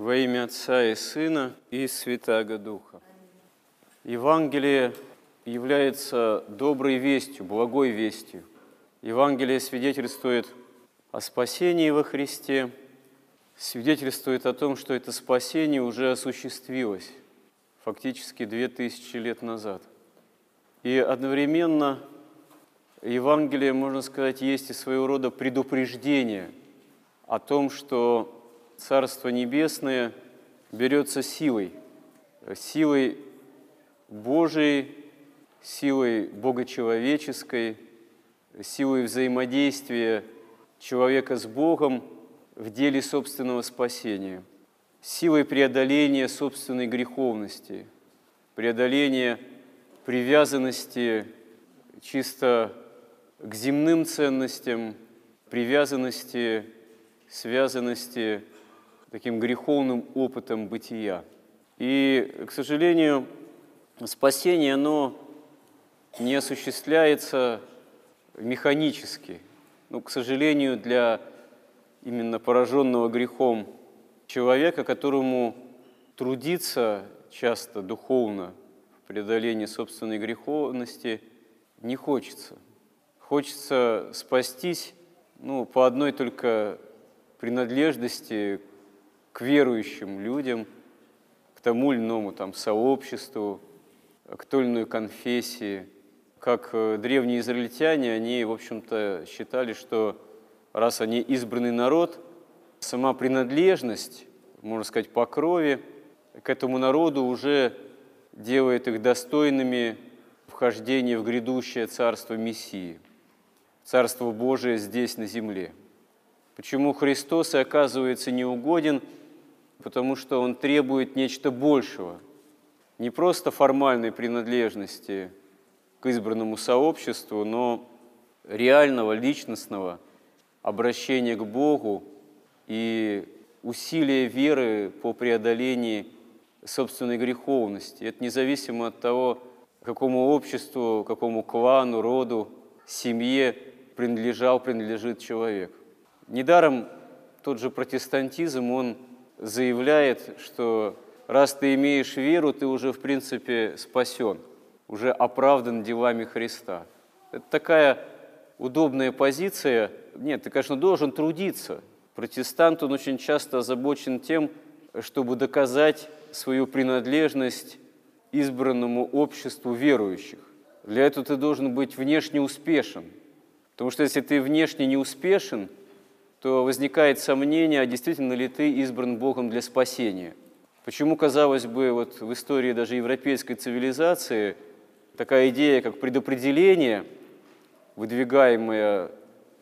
Во имя Отца и Сына и Святаго Духа. Евангелие является доброй вестью, благой вестью. Евангелие свидетельствует о спасении во Христе, свидетельствует о том, что это спасение уже осуществилось фактически две тысячи лет назад. И одновременно Евангелие, можно сказать, есть и своего рода предупреждение о том, что Царство Небесное берется силой, силой Божией, силой богочеловеческой, силой взаимодействия человека с Богом в деле собственного спасения, силой преодоления собственной греховности, преодоления привязанности чисто к земным ценностям, привязанности, связанности таким греховным опытом бытия. И, к сожалению, спасение, оно не осуществляется механически. Ну, к сожалению, для именно пораженного грехом человека, которому трудиться часто духовно в преодолении собственной греховности не хочется. Хочется спастись ну, по одной только принадлежности к верующим людям, к тому или иному там, сообществу, к той или иной конфессии. Как э, древние израильтяне, они, в общем-то, считали, что раз они избранный народ, сама принадлежность, можно сказать, по крови, к этому народу уже делает их достойными вхождения в грядущее царство Мессии, царство Божие здесь, на земле. Почему Христос и оказывается неугоден – потому что он требует нечто большего, не просто формальной принадлежности к избранному сообществу, но реального, личностного обращения к Богу и усилия веры по преодолении собственной греховности. Это независимо от того, какому обществу, какому клану, роду, семье принадлежал, принадлежит человек. Недаром тот же протестантизм, он заявляет, что раз ты имеешь веру, ты уже, в принципе, спасен, уже оправдан делами Христа. Это такая удобная позиция. Нет, ты, конечно, должен трудиться. Протестант, он очень часто озабочен тем, чтобы доказать свою принадлежность избранному обществу верующих. Для этого ты должен быть внешне успешен. Потому что если ты внешне не успешен – то возникает сомнение, а действительно ли ты избран Богом для спасения. Почему, казалось бы, вот в истории даже европейской цивилизации такая идея, как предопределение, выдвигаемая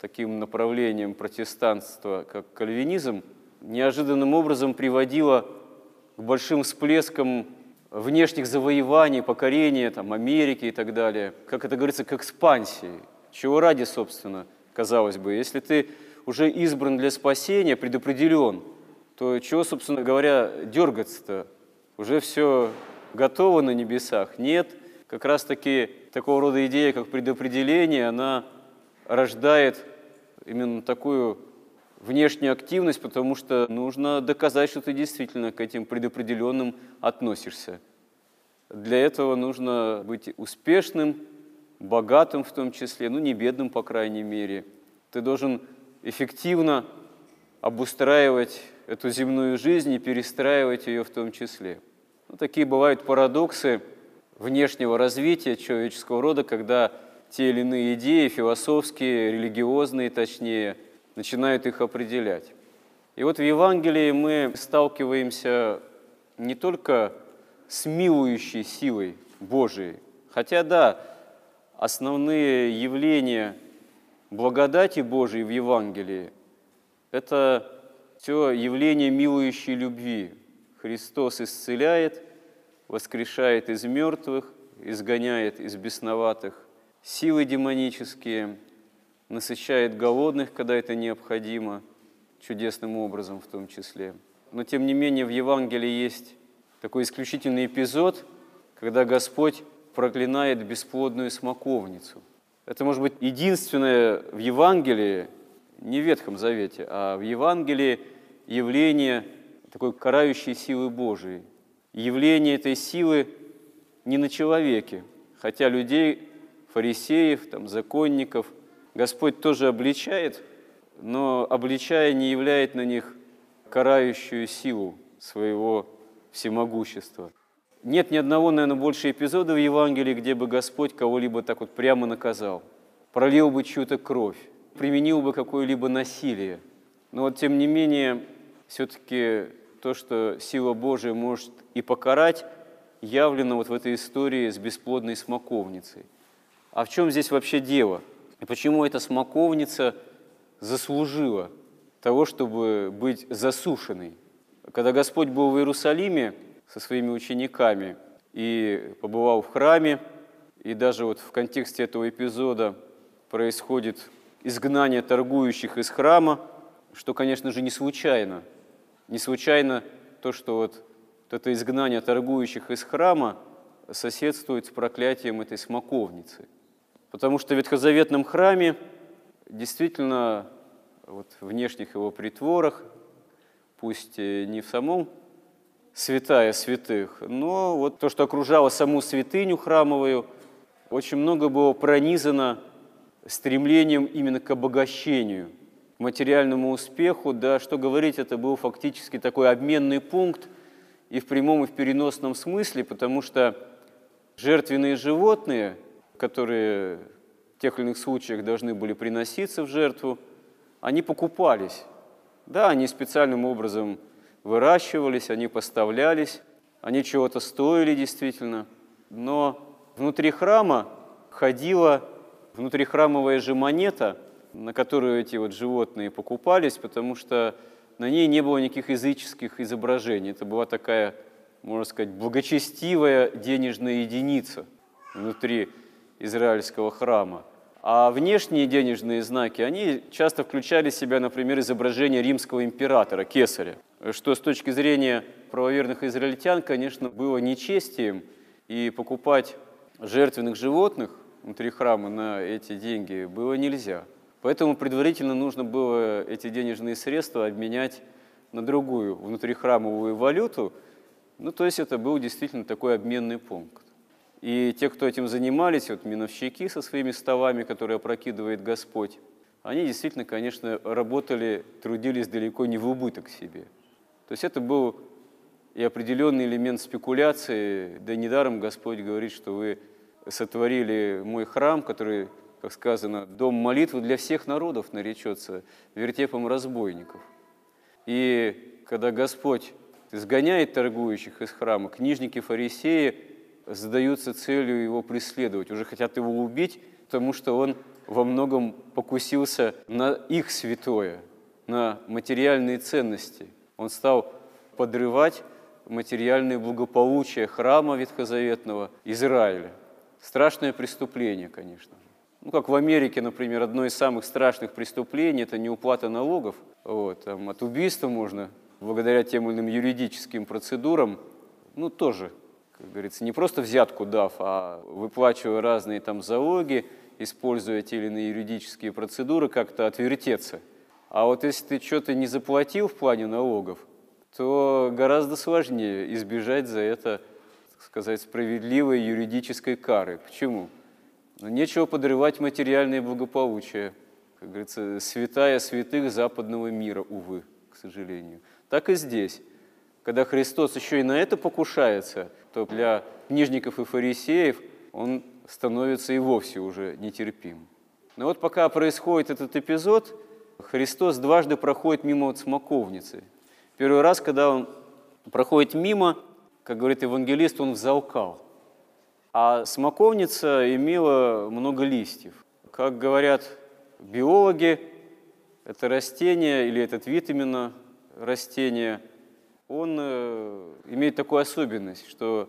таким направлением протестанства, как кальвинизм, неожиданным образом приводила к большим всплескам внешних завоеваний, покорения там, Америки и так далее, как это говорится, к экспансии. Чего ради, собственно, казалось бы. Если ты уже избран для спасения, предопределен, то чего, собственно говоря, дергаться-то? Уже все готово на небесах? Нет. Как раз-таки такого рода идея, как предопределение, она рождает именно такую внешнюю активность, потому что нужно доказать, что ты действительно к этим предопределенным относишься. Для этого нужно быть успешным, богатым в том числе, ну не бедным, по крайней мере. Ты должен эффективно обустраивать эту земную жизнь и перестраивать ее в том числе. Ну, такие бывают парадоксы внешнего развития человеческого рода, когда те или иные идеи, философские, религиозные точнее, начинают их определять. И вот в Евангелии мы сталкиваемся не только с милующей силой Божией, хотя да, основные явления – благодати Божией в Евангелии – это все явление милующей любви. Христос исцеляет, воскрешает из мертвых, изгоняет из бесноватых силы демонические, насыщает голодных, когда это необходимо, чудесным образом в том числе. Но тем не менее в Евангелии есть такой исключительный эпизод, когда Господь проклинает бесплодную смоковницу. Это может быть единственное в Евангелии, не в Ветхом Завете, а в Евангелии явление такой карающей силы Божией. Явление этой силы не на человеке, хотя людей, фарисеев, там, законников, Господь тоже обличает, но обличая не являет на них карающую силу своего всемогущества. Нет ни одного, наверное, больше эпизода в Евангелии, где бы Господь кого-либо так вот прямо наказал, пролил бы чью-то кровь, применил бы какое-либо насилие. Но вот тем не менее, все-таки то, что сила Божия может и покарать, явлено вот в этой истории с бесплодной смоковницей. А в чем здесь вообще дело? И почему эта смоковница заслужила того, чтобы быть засушенной? Когда Господь был в Иерусалиме со своими учениками и побывал в храме, и даже вот в контексте этого эпизода происходит изгнание торгующих из храма, что, конечно же, не случайно. Не случайно то, что вот, это изгнание торгующих из храма соседствует с проклятием этой смоковницы. Потому что в ветхозаветном храме действительно вот, внешних его притворах, пусть не в самом святая святых, но вот то, что окружало саму святыню храмовую, очень много было пронизано стремлением именно к обогащению, к материальному успеху, да, что говорить, это был фактически такой обменный пункт и в прямом, и в переносном смысле, потому что жертвенные животные, которые в тех или иных случаях должны были приноситься в жертву, они покупались. Да, они специальным образом выращивались, они поставлялись, они чего-то стоили действительно, но внутри храма ходила внутрихрамовая же монета, на которую эти вот животные покупались, потому что на ней не было никаких языческих изображений. Это была такая, можно сказать, благочестивая денежная единица внутри израильского храма. А внешние денежные знаки, они часто включали в себя, например, изображение римского императора, кесаря, что с точки зрения правоверных израильтян, конечно, было нечестием, и покупать жертвенных животных внутри храма на эти деньги было нельзя. Поэтому предварительно нужно было эти денежные средства обменять на другую внутрихрамовую валюту. Ну, то есть это был действительно такой обменный пункт. И те, кто этим занимались, вот миновщики со своими столами, которые опрокидывает Господь, они действительно, конечно, работали, трудились далеко не в убыток себе. То есть это был и определенный элемент спекуляции, да недаром Господь говорит, что вы сотворили мой храм, который, как сказано, дом молитвы для всех народов наречется вертепом разбойников. И когда Господь изгоняет торгующих из храма, книжники, фарисеи задаются целью его преследовать, уже хотят его убить, потому что он во многом покусился на их святое, на материальные ценности. Он стал подрывать материальное благополучие храма ветхозаветного Израиля. Страшное преступление, конечно. Ну, как в Америке, например, одно из самых страшных преступлений – это неуплата налогов. Вот, там, от убийства можно, благодаря тем или иным юридическим процедурам, ну, тоже, как говорится, не просто взятку дав, а выплачивая разные там залоги, используя те или иные юридические процедуры, как-то отвертеться. А вот если ты что-то не заплатил в плане налогов, то гораздо сложнее избежать за это сказать, справедливой юридической кары. Почему? Ну, нечего подрывать материальное благополучие. Как говорится, святая святых западного мира, увы, к сожалению. Так и здесь. Когда Христос еще и на это покушается, то для книжников и фарисеев он становится и вовсе уже нетерпим. Но вот пока происходит этот эпизод, Христос дважды проходит мимо вот смоковницы. Первый раз, когда он проходит мимо, как говорит евангелист, он взалкал. А смоковница имела много листьев. Как говорят биологи, это растение или этот вид именно растения, он э, имеет такую особенность, что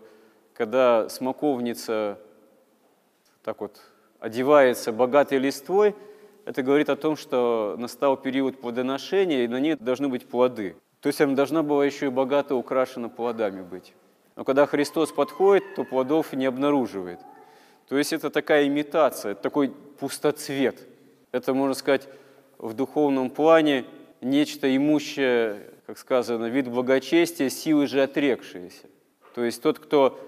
когда смоковница так вот одевается богатой листвой, это говорит о том, что настал период плодоношения, и на ней должны быть плоды. То есть она должна была еще и богато украшена плодами быть. Но когда Христос подходит, то плодов не обнаруживает. То есть это такая имитация, такой пустоцвет. Это, можно сказать, в духовном плане нечто имущее как сказано, вид благочестия, силы же отрекшиеся. То есть тот, кто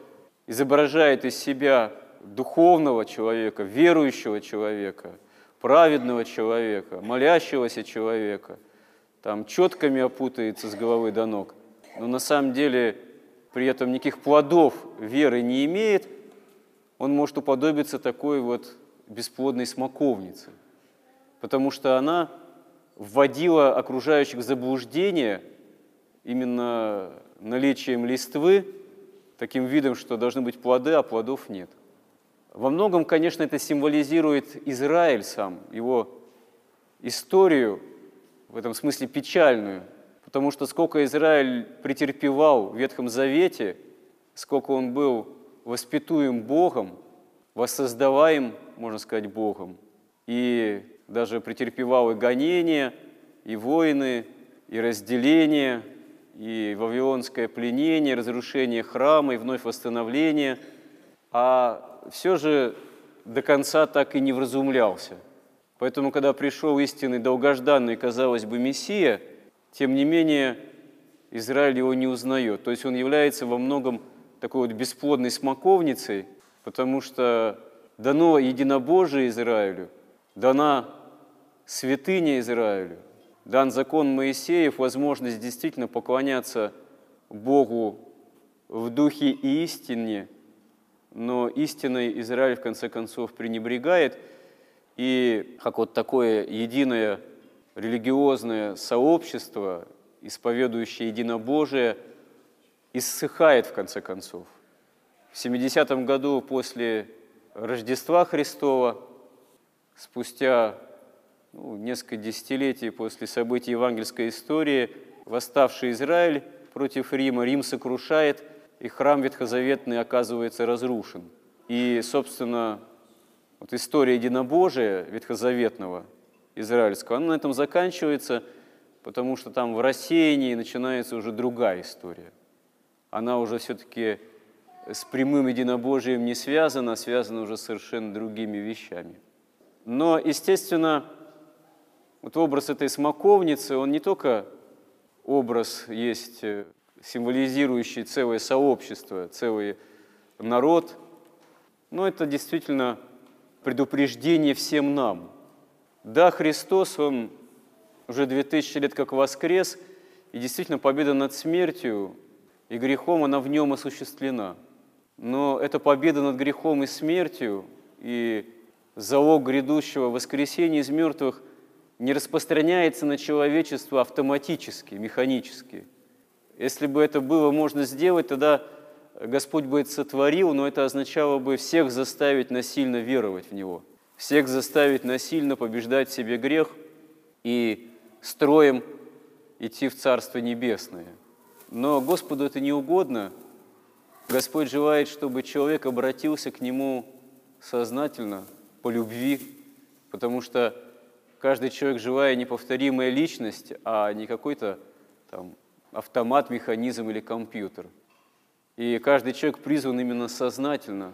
изображает из себя духовного человека, верующего человека, праведного человека, молящегося человека, там четками опутается с головы до ног, но на самом деле при этом никаких плодов веры не имеет, он может уподобиться такой вот бесплодной смоковнице, потому что она вводила окружающих в заблуждение именно наличием листвы, таким видом, что должны быть плоды, а плодов нет. Во многом, конечно, это символизирует Израиль сам, его историю, в этом смысле печальную, потому что сколько Израиль претерпевал в Ветхом Завете, сколько он был воспитуем Богом, воссоздаваем, можно сказать, Богом, и даже претерпевал и гонения, и войны, и разделение, и вавилонское пленение, разрушение храма, и вновь восстановление, а все же до конца так и не вразумлялся. Поэтому, когда пришел истинный, долгожданный, казалось бы, Мессия, тем не менее Израиль его не узнает. То есть он является во многом такой вот бесплодной смоковницей, потому что дано единобожие Израилю, дана святыня Израилю, дан закон Моисеев, возможность действительно поклоняться Богу в духе и истине, но истиной Израиль в конце концов пренебрегает, и как вот такое единое религиозное сообщество, исповедующее единобожие, иссыхает в конце концов. В 70 году после Рождества Христова, спустя ну, несколько десятилетий после событий евангельской истории, восставший Израиль против Рима, Рим сокрушает, и храм Ветхозаветный оказывается разрушен. И, собственно, вот история единобожия ветхозаветного, израильского, она на этом заканчивается, потому что там в рассеянии начинается уже другая история. Она уже все-таки с прямым единобожием не связана, а связана уже совершенно другими вещами. Но, естественно, вот образ этой смоковницы, он не только образ есть э, символизирующий целое сообщество, целый народ, но это действительно предупреждение всем нам. Да, Христос, Он уже 2000 лет как воскрес, и действительно победа над смертью и грехом, она в нем осуществлена. Но эта победа над грехом и смертью и залог грядущего воскресения из мертвых – не распространяется на человечество автоматически, механически. Если бы это было можно сделать, тогда Господь бы это сотворил, но это означало бы всех заставить насильно веровать в Него, всех заставить насильно побеждать в себе грех и строем идти в Царство Небесное. Но Господу это не угодно. Господь желает, чтобы человек обратился к Нему сознательно, по любви, потому что каждый человек живая неповторимая личность, а не какой-то там автомат, механизм или компьютер. И каждый человек призван именно сознательно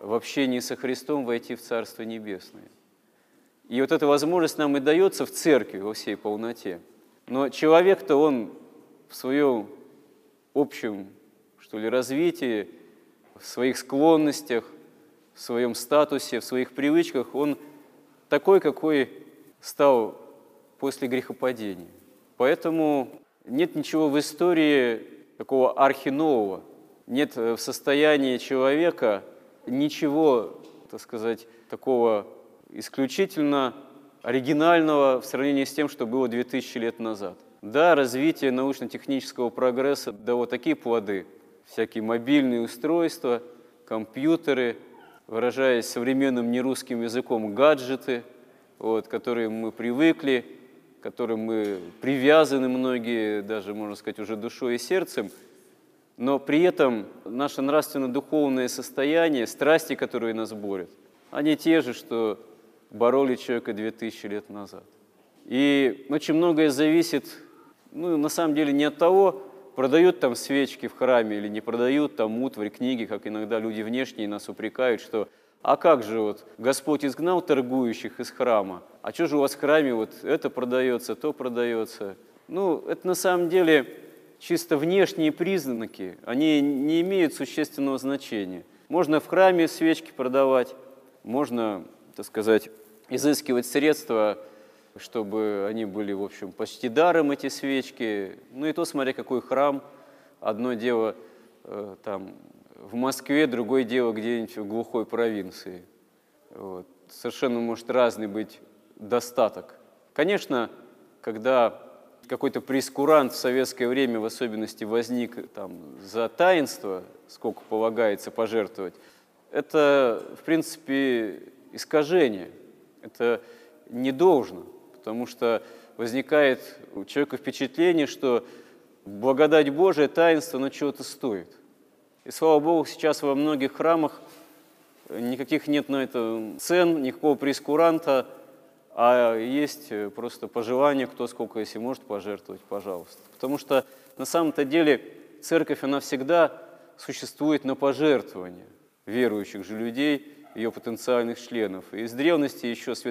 в общении со Христом войти в Царство Небесное. И вот эта возможность нам и дается в церкви во всей полноте. Но человек-то он в своем общем, что ли, развитии, в своих склонностях, в своем статусе, в своих привычках, он такой, какой стал после грехопадения. Поэтому нет ничего в истории такого архинового, нет в состоянии человека ничего, так сказать, такого исключительно оригинального в сравнении с тем, что было 2000 лет назад. Да, развитие научно-технического прогресса дало такие плоды, всякие мобильные устройства, компьютеры, выражаясь современным нерусским языком, гаджеты – вот, к которым мы привыкли, к которым мы привязаны многие, даже, можно сказать, уже душой и сердцем, но при этом наше нравственно-духовное состояние, страсти, которые нас борют, они те же, что бороли человека 2000 лет назад. И очень многое зависит, ну, на самом деле, не от того, продают там свечки в храме или не продают там утварь, книги, как иногда люди внешние нас упрекают, что а как же вот Господь изгнал торгующих из храма, а что же у вас в храме вот это продается, то продается? Ну, это на самом деле чисто внешние признаки, они не имеют существенного значения. Можно в храме свечки продавать, можно, так сказать, изыскивать средства, чтобы они были, в общем, почти даром, эти свечки. Ну и то, смотря какой храм. Одно дело э, там в Москве, другое дело где-нибудь в глухой провинции. Вот. Совершенно может разный быть достаток. Конечно, когда какой-то прескурант в советское время в особенности возник там, за таинство, сколько полагается пожертвовать, это, в принципе, искажение. Это не должно, потому что возникает у человека впечатление, что благодать Божия, таинство, оно чего-то стоит. И слава Богу, сейчас во многих храмах никаких нет на это цен, никакого прескуранта, а есть просто пожелание, кто сколько, если может пожертвовать, пожалуйста. Потому что на самом-то деле церковь, она всегда существует на пожертвование верующих же людей, ее потенциальных членов. И из древности еще с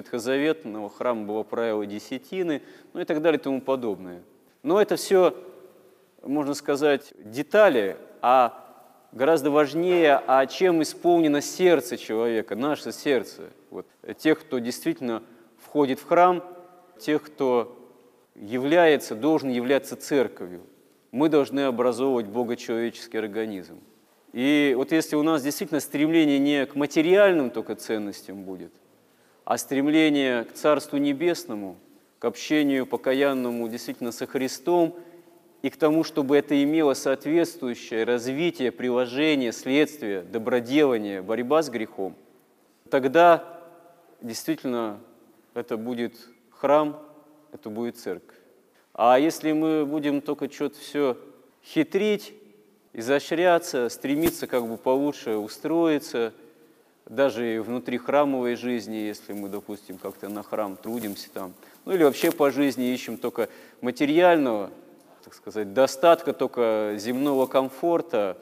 храма было правило десятины, ну и так далее и тому подобное. Но это все, можно сказать, детали, а гораздо важнее, а чем исполнено сердце человека, наше сердце. Вот, тех, кто действительно входит в храм, тех, кто является, должен являться церковью. Мы должны образовывать богочеловеческий организм. И вот если у нас действительно стремление не к материальным только ценностям будет, а стремление к Царству Небесному, к общению покаянному действительно со Христом и к тому, чтобы это имело соответствующее развитие, приложение, следствие, доброделание, борьба с грехом, тогда действительно это будет храм, это будет церковь. А если мы будем только что-то все хитрить, изощряться, стремиться как бы получше устроиться, даже внутри храмовой жизни, если мы, допустим, как-то на храм трудимся там, ну или вообще по жизни ищем только материального, сказать, достатка, только земного комфорта,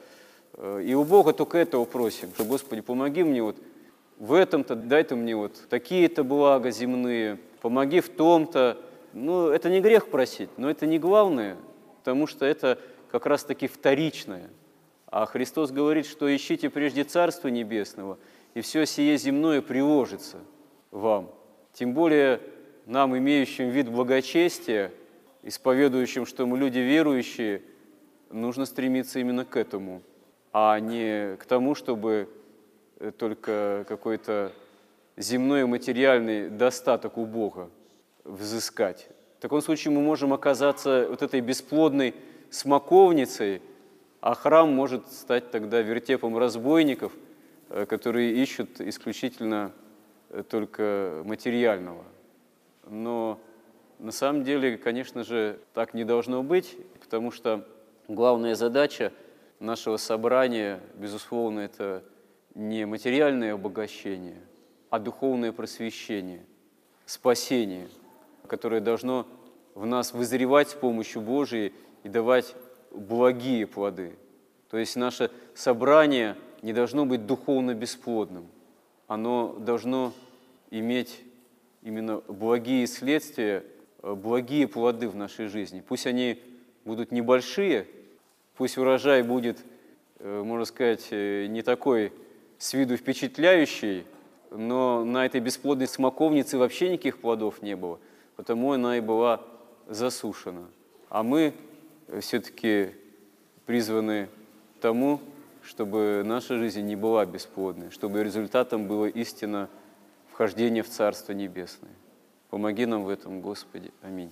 э, и у Бога только этого просим, что, Господи, помоги мне вот в этом-то, дай-то мне вот такие-то блага земные, помоги в том-то. Ну, это не грех просить, но это не главное, потому что это как раз-таки вторичное. А Христос говорит, что ищите прежде Царство Небесного, и все сие земное приложится вам. Тем более нам, имеющим вид благочестия, исповедующим, что мы люди верующие, нужно стремиться именно к этому, а не к тому, чтобы только какой-то земной материальный достаток у Бога взыскать. В таком случае мы можем оказаться вот этой бесплодной смоковницей, а храм может стать тогда вертепом разбойников, э, которые ищут исключительно э, только материального. Но на самом деле, конечно же, так не должно быть, потому что главная задача нашего собрания, безусловно, это не материальное обогащение, а духовное просвещение, спасение, которое должно в нас вызревать с помощью Божией и давать благие плоды. То есть наше собрание не должно быть духовно бесплодным. Оно должно иметь именно благие следствия, благие плоды в нашей жизни. Пусть они будут небольшие, пусть урожай будет, э, можно сказать, э, не такой с виду впечатляющий, но на этой бесплодной смоковнице вообще никаких плодов не было, потому она и была засушена. А мы все-таки призваны тому, чтобы наша жизнь не была бесплодной, чтобы результатом было истина вхождения в Царство Небесное. Помоги нам в этом, Господи. Аминь.